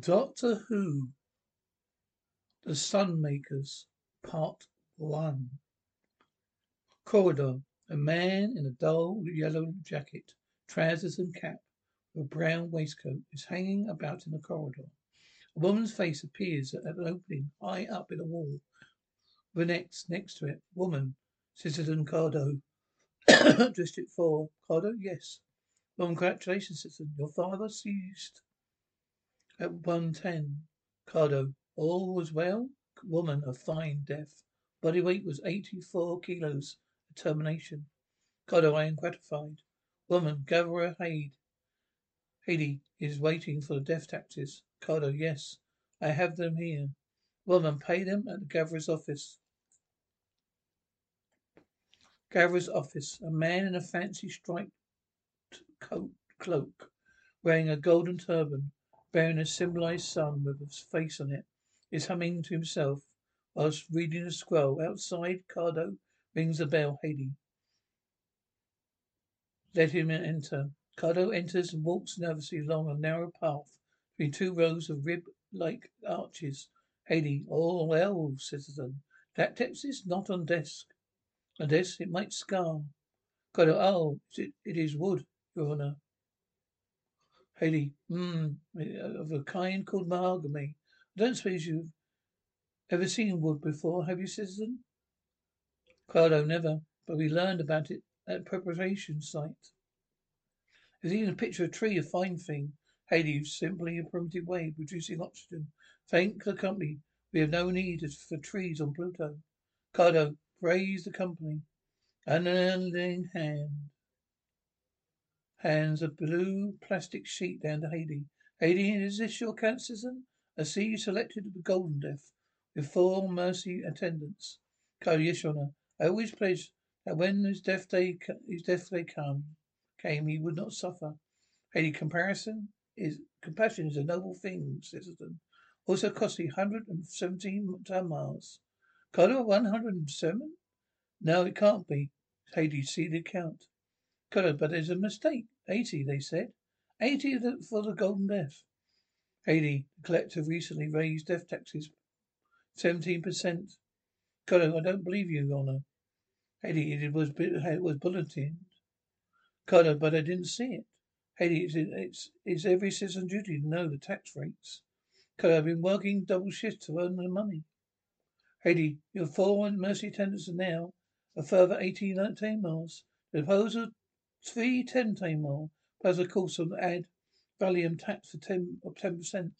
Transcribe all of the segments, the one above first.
Doctor Who The Sunmakers Part 1 Corridor A man in a dull yellow jacket, trousers and cap with a brown waistcoat is hanging about in the corridor. A woman's face appears at an opening high up in the wall. The next, next to it, woman, Citizen Cordo. District 4. Cordo, yes. Woman, congratulations, Citizen. Your father seized at 110. Cordo. All was well? Woman of fine death. Body weight was 84 kilos. Determination. Cordo, I am gratified. Woman. Gatherer Hade. Hade is waiting for the death taxes. Cordo. Yes. I have them here. Woman. Pay them at the gatherer's office. Gatherer's office. A man in a fancy striped coat cloak, wearing a golden turban, bearing a symbolized sun with a face on it, is humming to himself whilst reading a scroll. Outside, Cordo rings the bell. Hade. Let him enter. Cordo enters and walks nervously along a narrow path between two rows of rib-like arches. Hade. All well, citizen. That text is not on desk. On desk, it might scar. Cordo. Oh, it, it is wood, your honor. Hade, hmm, of a kind called mahogany. I don't suppose you've ever seen wood before, have you, citizen? Cordo, never, but we learned about it at preparation site. There's even a picture of a tree, a fine thing. Hade, simply a primitive way of producing oxygen. Thank the company. We have no need for trees on Pluto. Cordo, praise the company. An hand hands a blue plastic sheet down to Hade. Hade, is this your citizen? I see you selected the Golden Death with four mercy attendants. Cordo, yes, your honor. I always pledged that when his death day his death day come came, he would not suffer. Hade, comparison is compassion is a noble thing, citizen. Also costly hundred and seventeen miles. Cordo, one hundred and seven? No, it can't be. Hade, see the account. Cordo, but there's a mistake. Eighty, they said. Eighty for the Golden Death. Hade, the collector recently raised death taxes seventeen percent. Cordo, I don't believe you, Your Honor. Hade, it was it was bulletined. Cordo, but I didn't see it. Hade, it's, it's, it's every citizen's duty to know the tax rates. Cordo, I've been working double shifts to earn the money. Hade, your four mercy attendants are now a further eighteen miles. The proposal Three ten Talmar plus a course of ad valorem tax for ten of ten percent.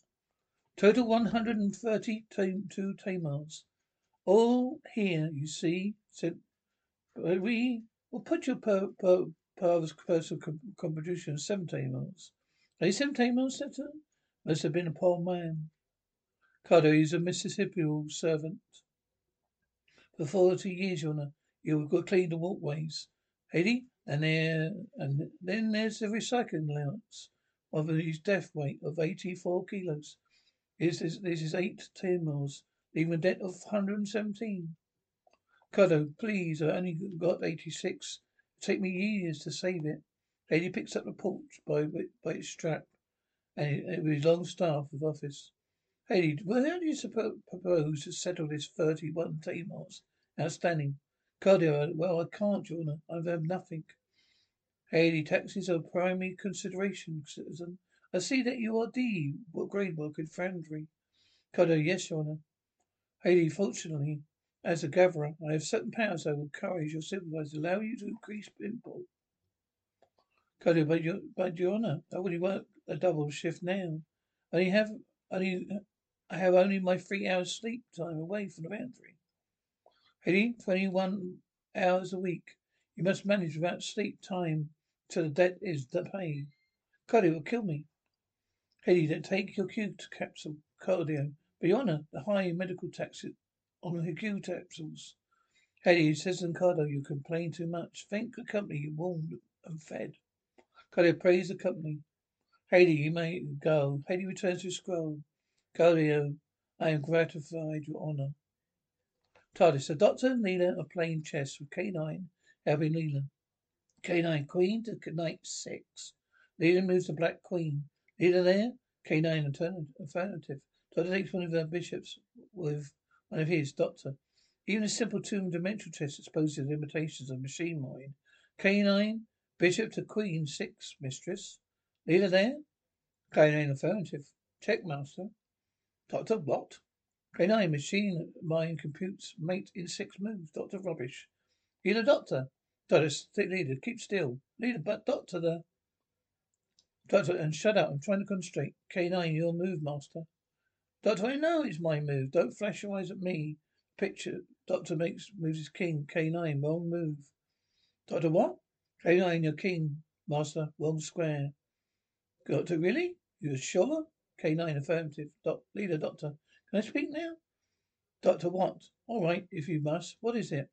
Total one hundred and thirty two Talmars. All here, you see, said we will put your per per per personal contribution seven Talmars. Are you seven Talmars, Senator? Must have been a poor man. Cordo, he's a Mississippi servant. For forty years, Your Honor, you have got cleaned the walkways. Hade, and there, and then there's the recycling allowance of his death weight of 84 kilos. This is, this is eight miles, leaving a debt of 117. Cordo, please, I only got 86. It'll take me years to save it. Lady picks up the porch by, by its strap and it, his long staff of office. Hade, well, how do you suppose, propose to settle this 31 miles outstanding? Cordo, well, I can't, Honor. I have nothing. Hade, taxes are primary consideration, citizen. I see that you are D, grade work in foundry. Cordo, yes, Your Honor. Hade, fortunately, as a gatherer, I have certain powers I will encourage your supervisor to allow you to increase import. Cordo, but your, but Your Honor, I already work a double shift now. I only have, only, I have only my three hours sleep time away from the foundry. Hade, 21 hours a week. You must manage without sleep time till the debt is the paid. Cordo will kill me. Then take your Q capsule, Cordo. Your honor, the high medical tax on the Q capsules. Haley, Citizen Cordo, you complain too much. Thank the company you warned and fed. Cordo, praise the company. Haley, you may go. Haley returns to scroll. Cordo, I am gratified, your honor. TARDIS, the doctor and Leela are playing chess with K9, helping Leela. K9, queen to knight six. Leela moves the black queen. Leela there? K9, affirmative. Doctor takes one of her bishops with one of his, Doctor. Even a simple two-dimensional chess exposes the limitations of machine mind. K9, bishop to queen six, mistress. Leela there? K9, affirmative. Check, master. Doctor, what? K9, machine mind computes mate in six moves. Doctor, rubbish. Leela, doctor. Doctor, st- Leela, keep still. Leela, but doctor, the... Doctor, and shut up. I'm trying to concentrate. K9, your move, master. Doctor, I know it's my move. Don't flash your eyes at me. Picture. Doctor makes moves his king. K9, wrong move. Doctor, what? K9, your king, master. Wrong square. Doctor, really? You're sure? K9, affirmative. Doc, Leela, doctor. Can I speak now? Doctor, what? All right, if you must. What is it?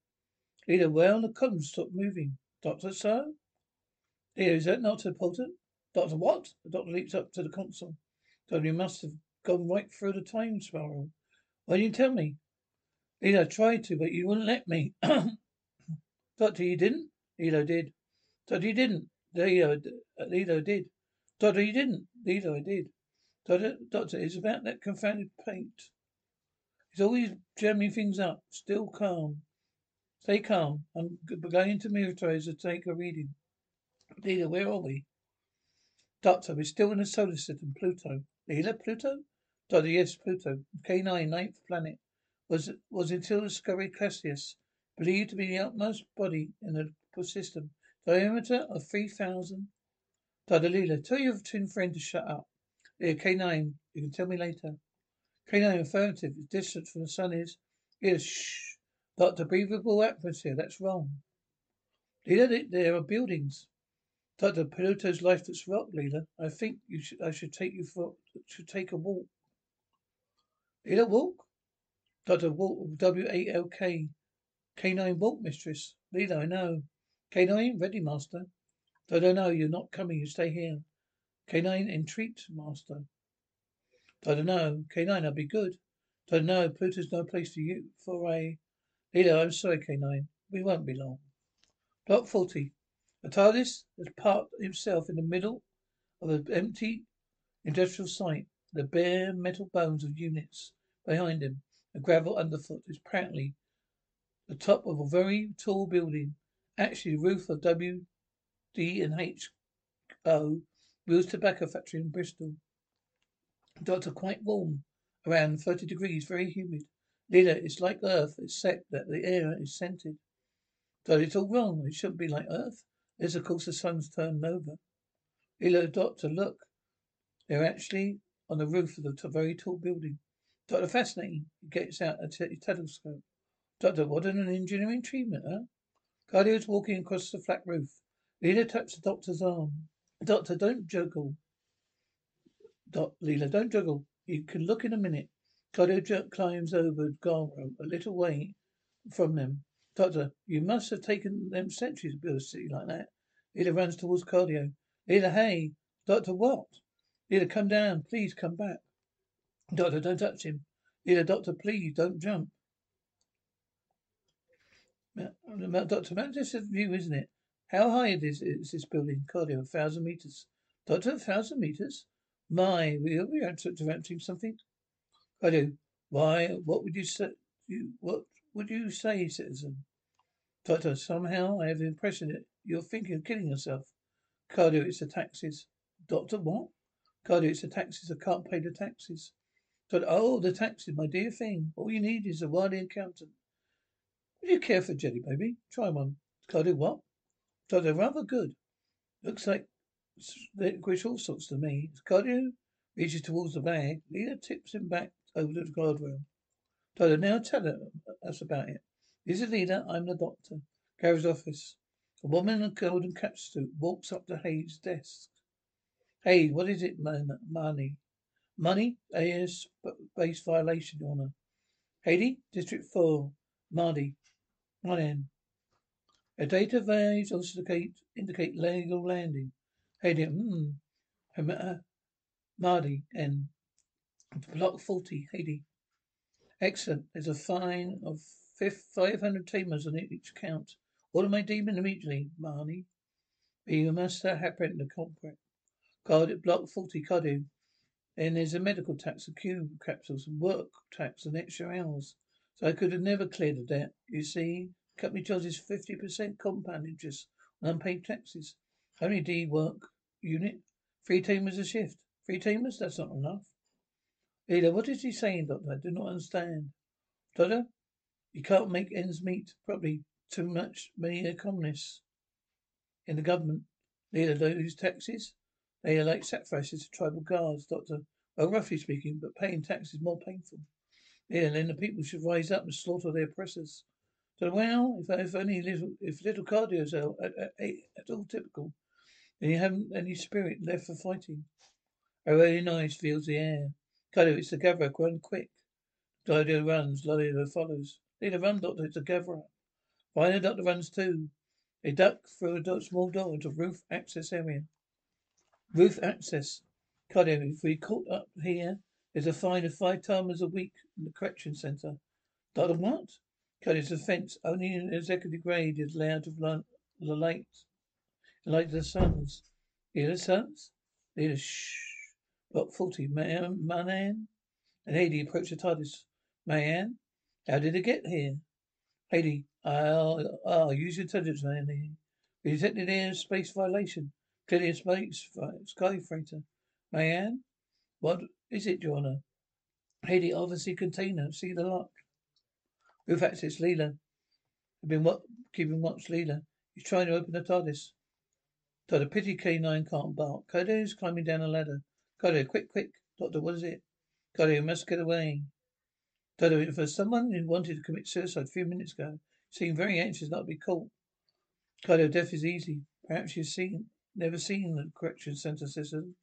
Leela, well, the columns stop moving. Doctor, sir? Leela, is that not important? Doctor, what? The doctor leaps up to the console. Doctor, you must have gone right through the time spiral. Why didn't you tell me? Leela, I tried to, but you wouldn't let me. Doctor, you didn't? Leela did. Doctor, you didn't. Leela, uh, Leela did. Doctor, you didn't. Leela, I did. Doctor, doctor, it's about that confounded paint. He's always jamming things up. Still calm. Stay calm. I'm going to militarize to take a reading. Leela, where are we? Doctor, we're still in the solar system, Pluto. Leela, Pluto? Doctor, yes, Pluto. K9, ninth planet. Was was until discovery Cassius. Believed to be the utmost body in the system. Diameter of three thousand. Doctor Leela, tell your twin friend to shut up. Yeah, K9, you can tell me later. K9, affirmative. The distance from the sun is. Yes, shh. Doctor, breathable atmosphere. That's wrong. Leela, there are buildings. Doctor, Pluto's life that's rock, Leela. I think you should. I should take you for. Should take a walk. Leela, walk. Doctor, walk. W A L K. K9, walk, mistress. Leela, I know. K9, ready, master. Doctor, no, you're not coming. You stay here. K9, entreat, master. Doctor, no. K9, I'll be good. Doctor, no. Pluto's no place for you. For a. Leela, I'm sorry, K9. We won't be long. Block 40. The TARDIS has parked himself in the middle of an empty industrial site. The bare metal bones of units behind him, the gravel underfoot, is apparently the top of a very tall building. Actually, the roof of W, D, and H O Will's Tobacco Factory in Bristol. Doctor, quite warm, around thirty degrees, very humid. Leela, it's like Earth, except that the air is scented. Doctor, it's all wrong. It shouldn't be like Earth. This, of course, the sun's turned over. Hello, Doctor, look. They're actually on the roof of the t- very tall building. Doctor, fascinating. He gets out a t- telescope. Doctor, what an engineering treatment, huh? Cordo's walking across the flat roof. Leela taps the doctor's arm. Doctor, don't juggle. Doc, Leela, don't juggle. You can look in a minute. Cordo climbs over guardrail a little way from them. Doctor, you must have taken them centuries to build a city like that. Leela runs towards Cordo. Leela, hey. Doctor, what? Leela, come down. Please come back. Doctor, don't touch him. Leela, doctor, please don't jump. Doctor, that's just a view, isn't it? How high it is, is this building? Cordo, a thousand meters. Doctor, a thousand meters? My, we are we interrupting something? Cordo, why, what would you say, what would you say, citizen? Doctor, somehow I have the impression that you're thinking of killing yourself. Cordo, it's the taxes. Doctor, what? Cordo, it's the taxes. I can't pay the taxes. Doctor, oh, the taxes, my dear thing. All you need is a wily accountant. Would you care for jelly, baby? Try one. Cordo, what? Doctor, rather good. Looks like licorice all sorts to me. Cordo reaches towards the bag. Leela tips him back over to the guardrail. Doctor, now tell us about it. This is Leela. I'm the doctor. Gary's office. A woman in a golden cap suit walks up to Hayes' desk. Hey, what is it, man? Money. Money? AS base violation, Your Honor. Haiti, District 4. Mardi. One N. A data values also indicate, indicate legal landing. Haiti, hmm. Mardi, N. Block 40, Haiti. Excellent. There's a fine of 500 talmars on each count. Order my demon immediately, Marnie. But you must apprehend the culprit. Card block 40, Cordo. Then there's a medical tax, a cube capsules, and work tax, and extra hours. So I could have never cleared the debt. You see, company charges 50% compound interest on unpaid taxes. Only D work unit. Three talmars a shift. Three talmars? That's not enough. Leela, what is he saying, Doctor? I do not understand. Doctor, you can't make ends meet. Probably too much many economists in the government. Leela, those taxes, they are like sacrifices to tribal guards, Doctor. Well, roughly speaking, but paying taxes is more painful. Leela, then the people should rise up and slaughter their oppressors. So, well, if, if only little, if little Cordo's at, at, at, at all typical, then you haven't any spirit left for fighting. A really noise fills the air. Cordo, it's the gatherer. Run quick. Cordo runs. Leela follows. Leela, run, Doctor. It's the gatherer. The doctor runs too. They duck through a small door into roof access area. Roof access. Cordo, if we caught up here, there's a fine of five times a week in the correction centre. Doctor, what? Cordo's offence. Only an executive grade is allowed to the light. Light the suns. Hear the suns? Leela, shh. Block 40, Mayan, Mayan? And Haiti approached the TARDIS. Mayan? How did it get here? Haiti, I'll, I'll use your intelligence, man. We detected air space violation. Clearly a space sky freighter. Mayan? What is it, Joanna? Haiti, obviously container. See the lock. Roof access, Leela. I've been what, keeping watch, Leela. He's trying to open the TARDIS. Todd, a pity K9 can't bark. Cordo's climbing down a ladder. Cordo, quick, quick. Doctor, what is it? You must get away. Cordo, for someone who wanted to commit suicide a few minutes ago, seemed very anxious not to be caught. Cordo, death is easy. Perhaps you've seen, never seen the correction center system.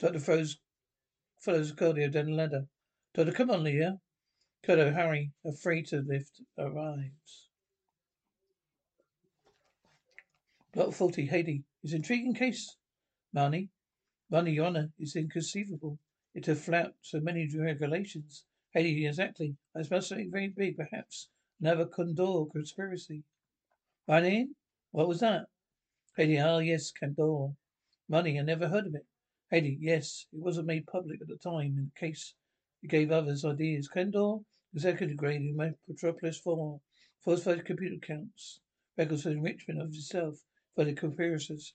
Doctor throws, follows Cordo down the ladder. Doctor, come on, Leela. Cordo, hurry. A freighter lift arrives. Block 40, Haiti. It's an intriguing case, Marnie. Money, Honor, is inconceivable. It to flout so many regulations. Hey, exactly. I suppose something very big, perhaps. Another Condor conspiracy. Money? What was that? Haiti, ah, yes, Condor. Money, I never heard of it. Haiti, yes, it wasn't made public at the time in case it gave others ideas. Condor, executive grade in Megropolis 4. Falsified computer accounts. Records for enrichment of itself for the conspirators.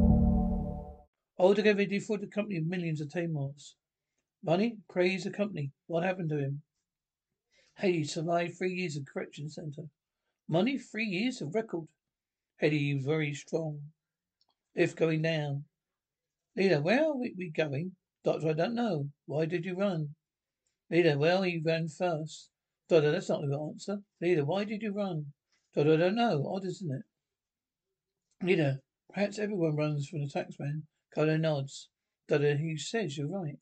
Altogether, he defrauded the company of millions of Talmars. Money? Praise the company. What happened to him? Hey, survived three years of correction center. Money? Three years of record. Eddie was very strong. Lift going down. Leela, where are we, we going? Doctor, I don't know. Why did you run? Leela, well, he ran first. Doctor, that's not the answer. Leela, why did you run? Doctor, I don't know. Odd, isn't it? Leela, perhaps everyone runs from the taxman. Carlo nods. Dada, he says you're right.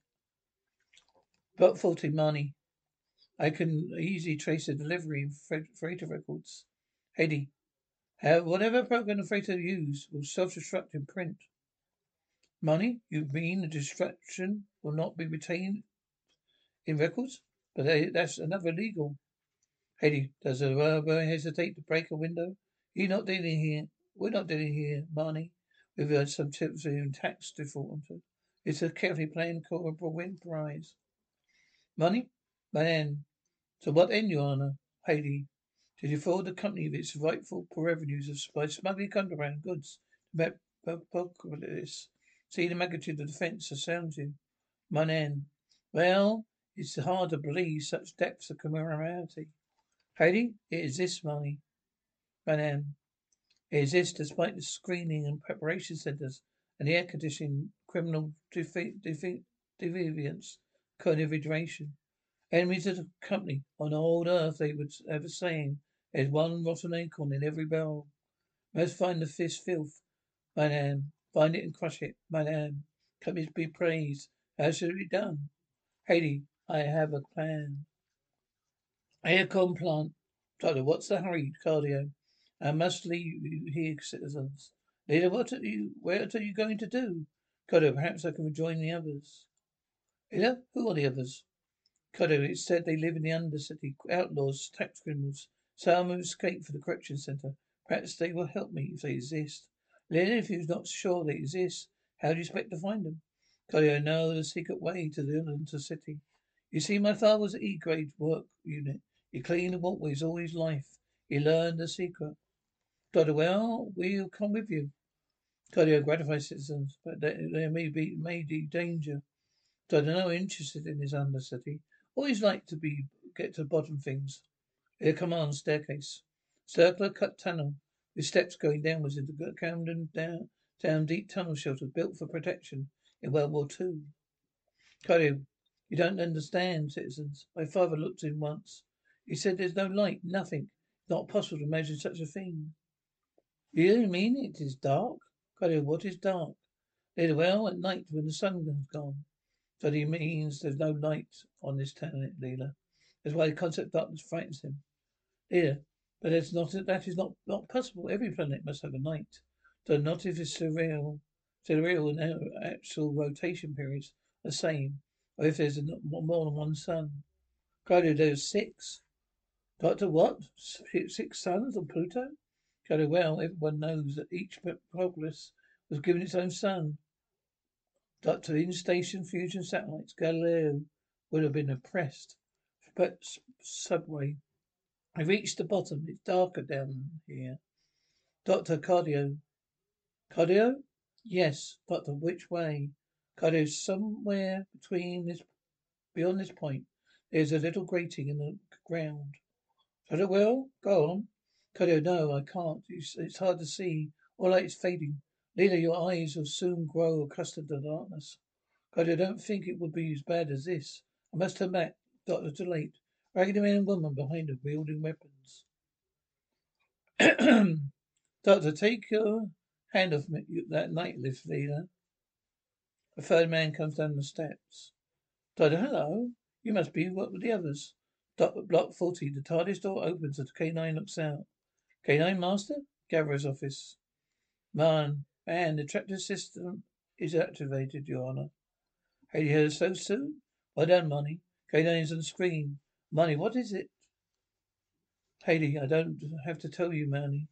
But faulty money. I can easily trace the delivery of freighter records. Eddie, uh, whatever program the freighter use will self-destruct in print. Money? You mean the destruction will not be retained in records? But that's another legal. Eddie, does the robber hesitate to break a window? You're not dealing here. We're not dealing here, Marnie. Some tips in tax default. It's a carefully planned corporal win prize. Money? Man. To what end, Your Honour? Haiti. To defraud the company of its rightful revenues of by smuggling contraband goods Apocalypse. See the magnitude of the defense surrounds you. Manan. Well, it's hard to believe such depths of criminality. Haiti, it this money. Manan. It exists despite the screening and preparation centers and the air conditioning criminal defi- defi- deviance, co-individuation. Enemies of the company on old earth, they would have a saying, there's one rotten acorn in every barrel. Must find the fist filth, Manan. Find it and crush it, Manan. Companies be praised. How should it be done? Haiti, I have a plan. Aircon plant. Doctor, what's the hurry? Cordo. I must leave you here, citizens. Leela, what are you, what are you going to do? Cordo, perhaps I can rejoin the others. Leela, who are the others? Cordo, it's said they live in the undercity. Outlaws, tax criminals. Some have escaped from the correction center. Perhaps they will help me if they exist. Leela, if you're not sure they exist, how do you expect to find them? Cordo, I know the secret way to the undercity. You see, my father was an E-grade work unit. He cleaned the walkways all his life. He learned the secret. Doctor, well, we'll come with you. Cordo, gratify citizens, but there may be, may be danger. Doctor, no interested in this undercity. Always like to be, get to the bottom things. Here, come on, staircase. Circular cut tunnel with steps going downwards into Camden down, down deep tunnel shelter built for protection in World War Two. Cordo, you don't understand, citizens. My father looked in once. He said there's no light, nothing. Not possible to imagine such a thing. You mean it is dark? Cordo, what is dark? Later, well, at night when the sun has gone. So he means there's no light on this planet, Leela. That's why the concept of darkness frightens him. Leela, but it's not that is not, not possible. Every planet must have a night. So not if it's sidereal. Sidereal and actual rotation periods are the same or if there's more than one sun. Cordo, there's six. Doctor, what? Six suns on Pluto? Cordo, well, everyone knows that each Progress was given its own sun. Doctor, in station fusion satellites, Galileo would have been oppressed. But subway. I reached the bottom. It's darker down here. Doctor, Cordo. Cordo? Yes. Doctor, which way? Cordo, somewhere between this, beyond this point, there's a little grating in the ground. Cordo, well, go on. Cordo, no, I can't. It's, it's hard to see. All light is fading. Leela, your eyes will soon grow accustomed to darkness. I don't think it would be as bad as this. I must turn back. Doctor, too late. Raggedy man and woman behind her, wielding weapons. Doctor, take your hand off me, that night lift, Leela. A third man comes down the steps. Doctor, hello. You must be what with the others. Doctor, block 40. The TARDIS door opens as K9 looks out. K9 Master? Gatherer's office. Man, man, the tractor system is activated, Your Honor. Had you heard so soon? Well done, Money. K9 is on screen. Money, what is it? Hailey, I don't have to tell you, Money.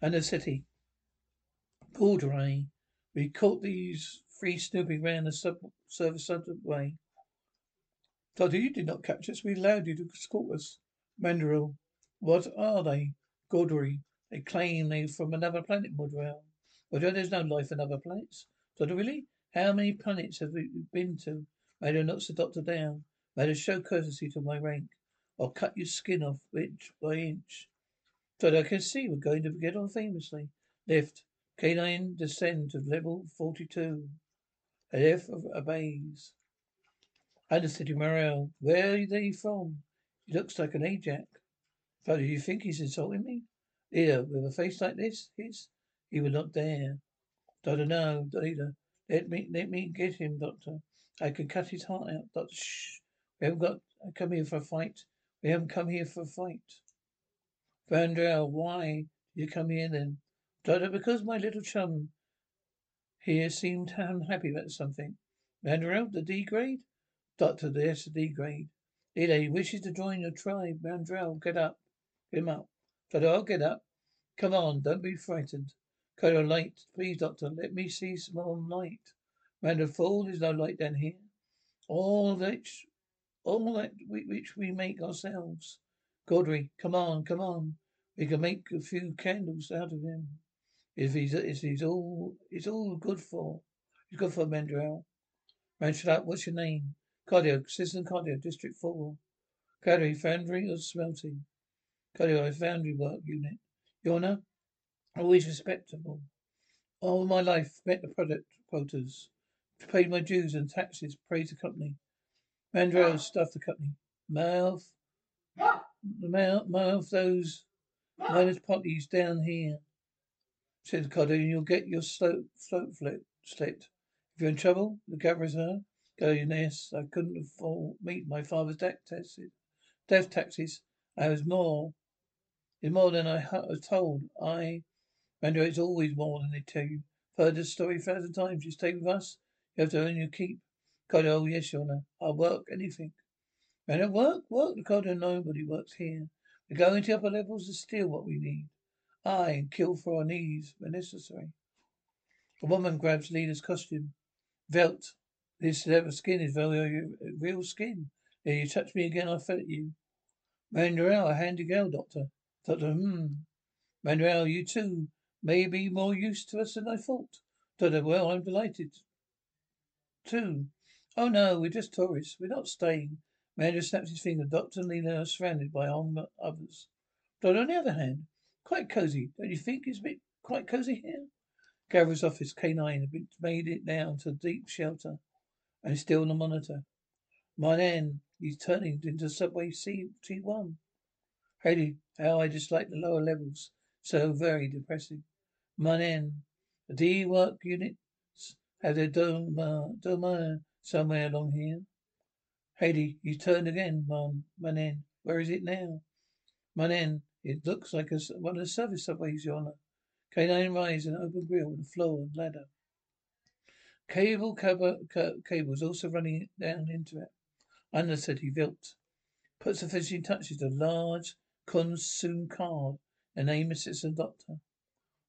And the city. Goudry. We caught these three snooping round the sub service subway. Doctor, you did not catch us. We allowed you to escort us. Mandrel. What are they? Goudry. They claim they're from another planet, Mandrel. Mandrel, there's no life on other planets. Doctor, really? How many planets have we been to? Maida knocks the doctor down. Maida, show courtesy to my rank. I'll cut your skin off inch by inch. Doctor, I can see we're going to get on famously. Lift. K9 descend to level 42. F obeys. Undercity Morale. Where are they from? He looks like an Ajax. Father, do you think he's insulting me? Leela, with a face like this, his, he would not dare. Doctor, no, Leela. Let me, let me get him, Doctor. I can cut his heart out. Doctor, shh. We haven't got, uh, come here for a fight. We haven't come here for a fight. Mandrel, why did you come here then? Doctor, because my little chum here seemed unhappy about something. Mandrel, the D grade? Doctor, yes, the D grade. Leela, he wishes to join your tribe. Mandrel, get up. Him up. I'll get up. Come on, don't be frightened. Colonel light, please, Doctor, let me see some more light. Mandrel, fool, there's no light down here. All that, all that we, which we make ourselves. Goudry, come on, come on. We can make a few candles out of him. If he's, if he's all, it's all good for. He's good for Mandrel. Man, up. What's your name? Cordo, Assistant Cordo, District 4. Cordo, Foundry or Smelting? Cordo, Foundry Work Unit. Yona, always respectable. All my life, met the product quotas. Paid my dues and taxes, praised the company. Mandrel stuffed the company. Mouth, the mouth, mouth those minus potties down here. Said Cordo, and you'll get your slope, slope flip. If you're in trouble, the governor Go, yes, I couldn't afford meet my father's death taxes. Death taxes. I was more. It's more than I was told. I. Randall, it's always more than they tell you. I've heard this story a thousand times. You stay with us. You have to earn your keep. Carter, oh yes, Your Honor. I'll work anything. Randall, work, work. Carter, nobody works here. We go into upper levels to steal what we need. Aye, and kill for our needs when necessary. A woman grabs Leela's costume. Velt, this leather skin is very real skin. Yeah, you touch me again, I'll felt you. Manuel, a handy girl, Doctor. Doctor, hmm. Manuel, you too may be more use to us than I thought. Doctor, well, I'm delighted. Too. Oh no, we're just tourists. We're not staying. Manuel snaps his finger. Doctor and Leela are surrounded by others. Doctor, on the other hand, quite cosy. Don't you think it's a bit quite cosy here? Gavin's office, K9, had been made it now to deep shelter and still on the monitor. Man, he's turning into subway C T1. Hey, how I dislike the lower levels. So very depressing. Man, the D work units have their dome, uh, domain somewhere along here. Haiti, you turned again, man. Manen, where is it now? Manen, it looks like a, one of the service subways, Your Honor. K9 rise an open grill and floor and ladder. Cable cables also running down into it. Under said he built. Puts the finishing touches to a large consume card. The name assistant doctor.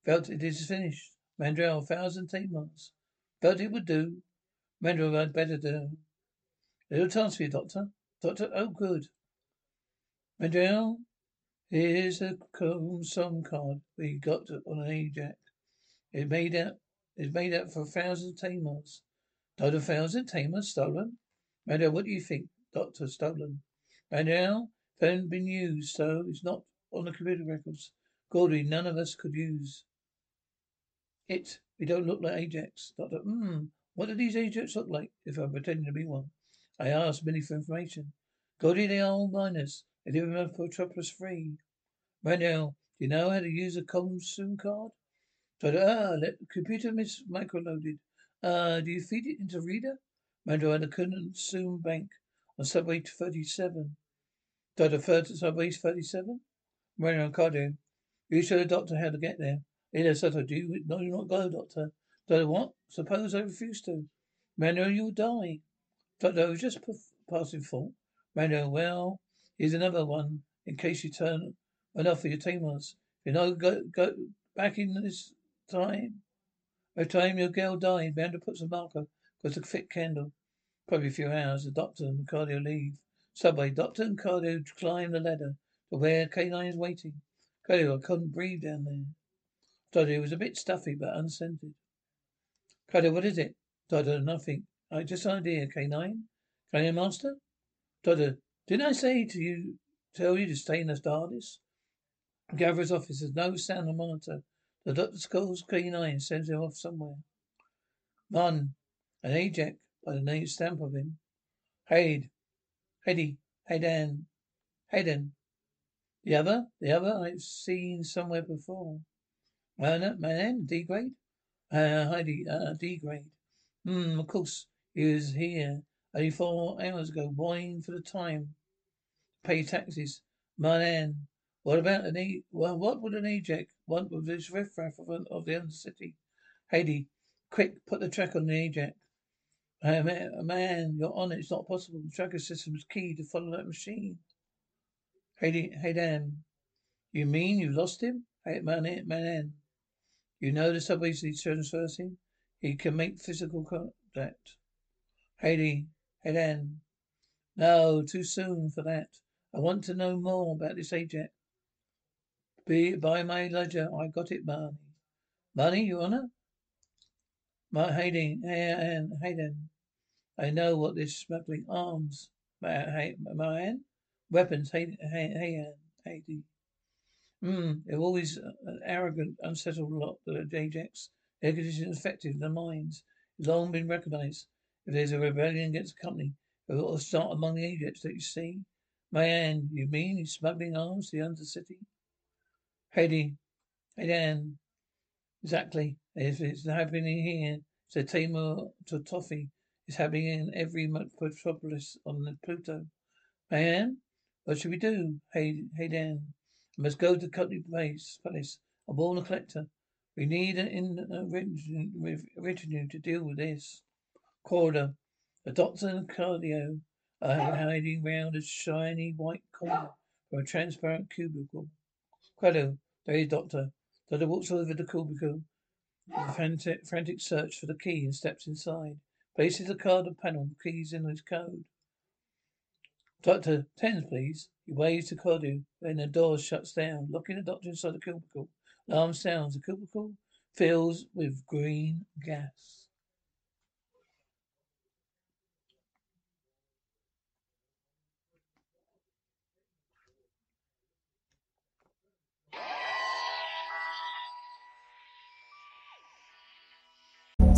Felt it is finished. Mandrel, thousand months. Felt it would do. Mandrel, I'd better do. A little task for you, doctor. Doctor, oh good. Mandrell, here's a some card we got on an Ajax. It made out is made up for a thousand talmars. Not a thousand talmars stolen? Mandrel, what do you think? Doctor, stolen. Mandrel, hadn't been used, so it's not on the computer records. Gordy, none of us could use it. We don't look like Ajax. Doctor, hmm, what do these Ajax look like if I'm pretending to be one? I asked Minnie for information. Gordy, they are all miners. They live in Megropolis free. Mandrel, do you know how to use a consume card? Doctor, ah, let computer miss microloaded. Uh, do you feed it into reader? Mandrel and couldn't bank on subway 37. Doctor, third, subway 37? Manuel and You show the doctor how to get there. Leela Soto, oh, do you no, not go, doctor? Doctor, what? Suppose I refuse to. Manuel, you'll die. Doctor, I was just passing thought. Manuel, well, here's another one in case you turn enough for your talmars. You know, go, go back in this time. By time your girl died, Amanda puts a marker, got a thick candle. Probably a few hours, the doctor and the Cordo leave. Subway, doctor and Cordo climb the ladder to where K9 is waiting. Cordo, I couldn't breathe down there. Doctor, it was a bit stuffy, but unscented. Cordo, what is it? Doctor, nothing. I just an idea, K9. Cardio Master? Doctor, didn't I say to you, tell you to stay in the TARDIS? Gatherer's office has no sound on monitor. The doctor calls K9 sends him off somewhere. Mon, an Ajax by the name stamp of him. Hade, Hedy, Hayden, Hayden. The other, the other I've seen somewhere before. Man, man, D grade? Uh, Heidi, uh, D grade. Hmm, of course, he was here only four hours ago, waiting for the time pay taxes. Man, what about an E? Well, what would an Ajax want with this riffraff of, of the city? Haiti, quick, put the track on the Ajax. Uh, man, you're on it. It's not possible. The tracker system is key to follow that machine. Hey, hey, Dan. You mean you lost him? Hey, man, man. You know the subways transfers him? He can make physical contact. Haiti, hey, Dan. No, too soon for that. I want to know more about this Ajax. Be by my ledger, I got it, Marnie. Money, Your Honor? My Hayden, Hayden, Hayden. I know what this smuggling arms. My, man? Weapons, Hayden, Hayden, Hayden. Hmm, they're always an arrogant, unsettled lot, the Ajax. Their condition in their minds. It's long been recognized. If there's a rebellion against the company, it will start among the Ajax, don't you see? Mayan, you mean he's smuggling arms to the undercity? Hedy, Hayden. Exactly. It's happening here, so Timur to Toffee. It's happening in every megropolis on the Pluto. Mayan, what should we do? Hey, hey, Dan. I must go to the company place. Palace. I'm born a collector. We need an in retinue to deal with this. Corridor. The doctor and Cordo are hiding round a shiny white corner from a transparent cubicle. Credo. There is Doctor. Doctor walks over the cubicle. Frantic, frantic search for the key and steps inside. Places the card of panel, keys in his code. Doctor, tens, please. He waves to Cordo. Then the door shuts down, locking the doctor inside the cubicle. Alarm sounds. The cubicle fills with green gas.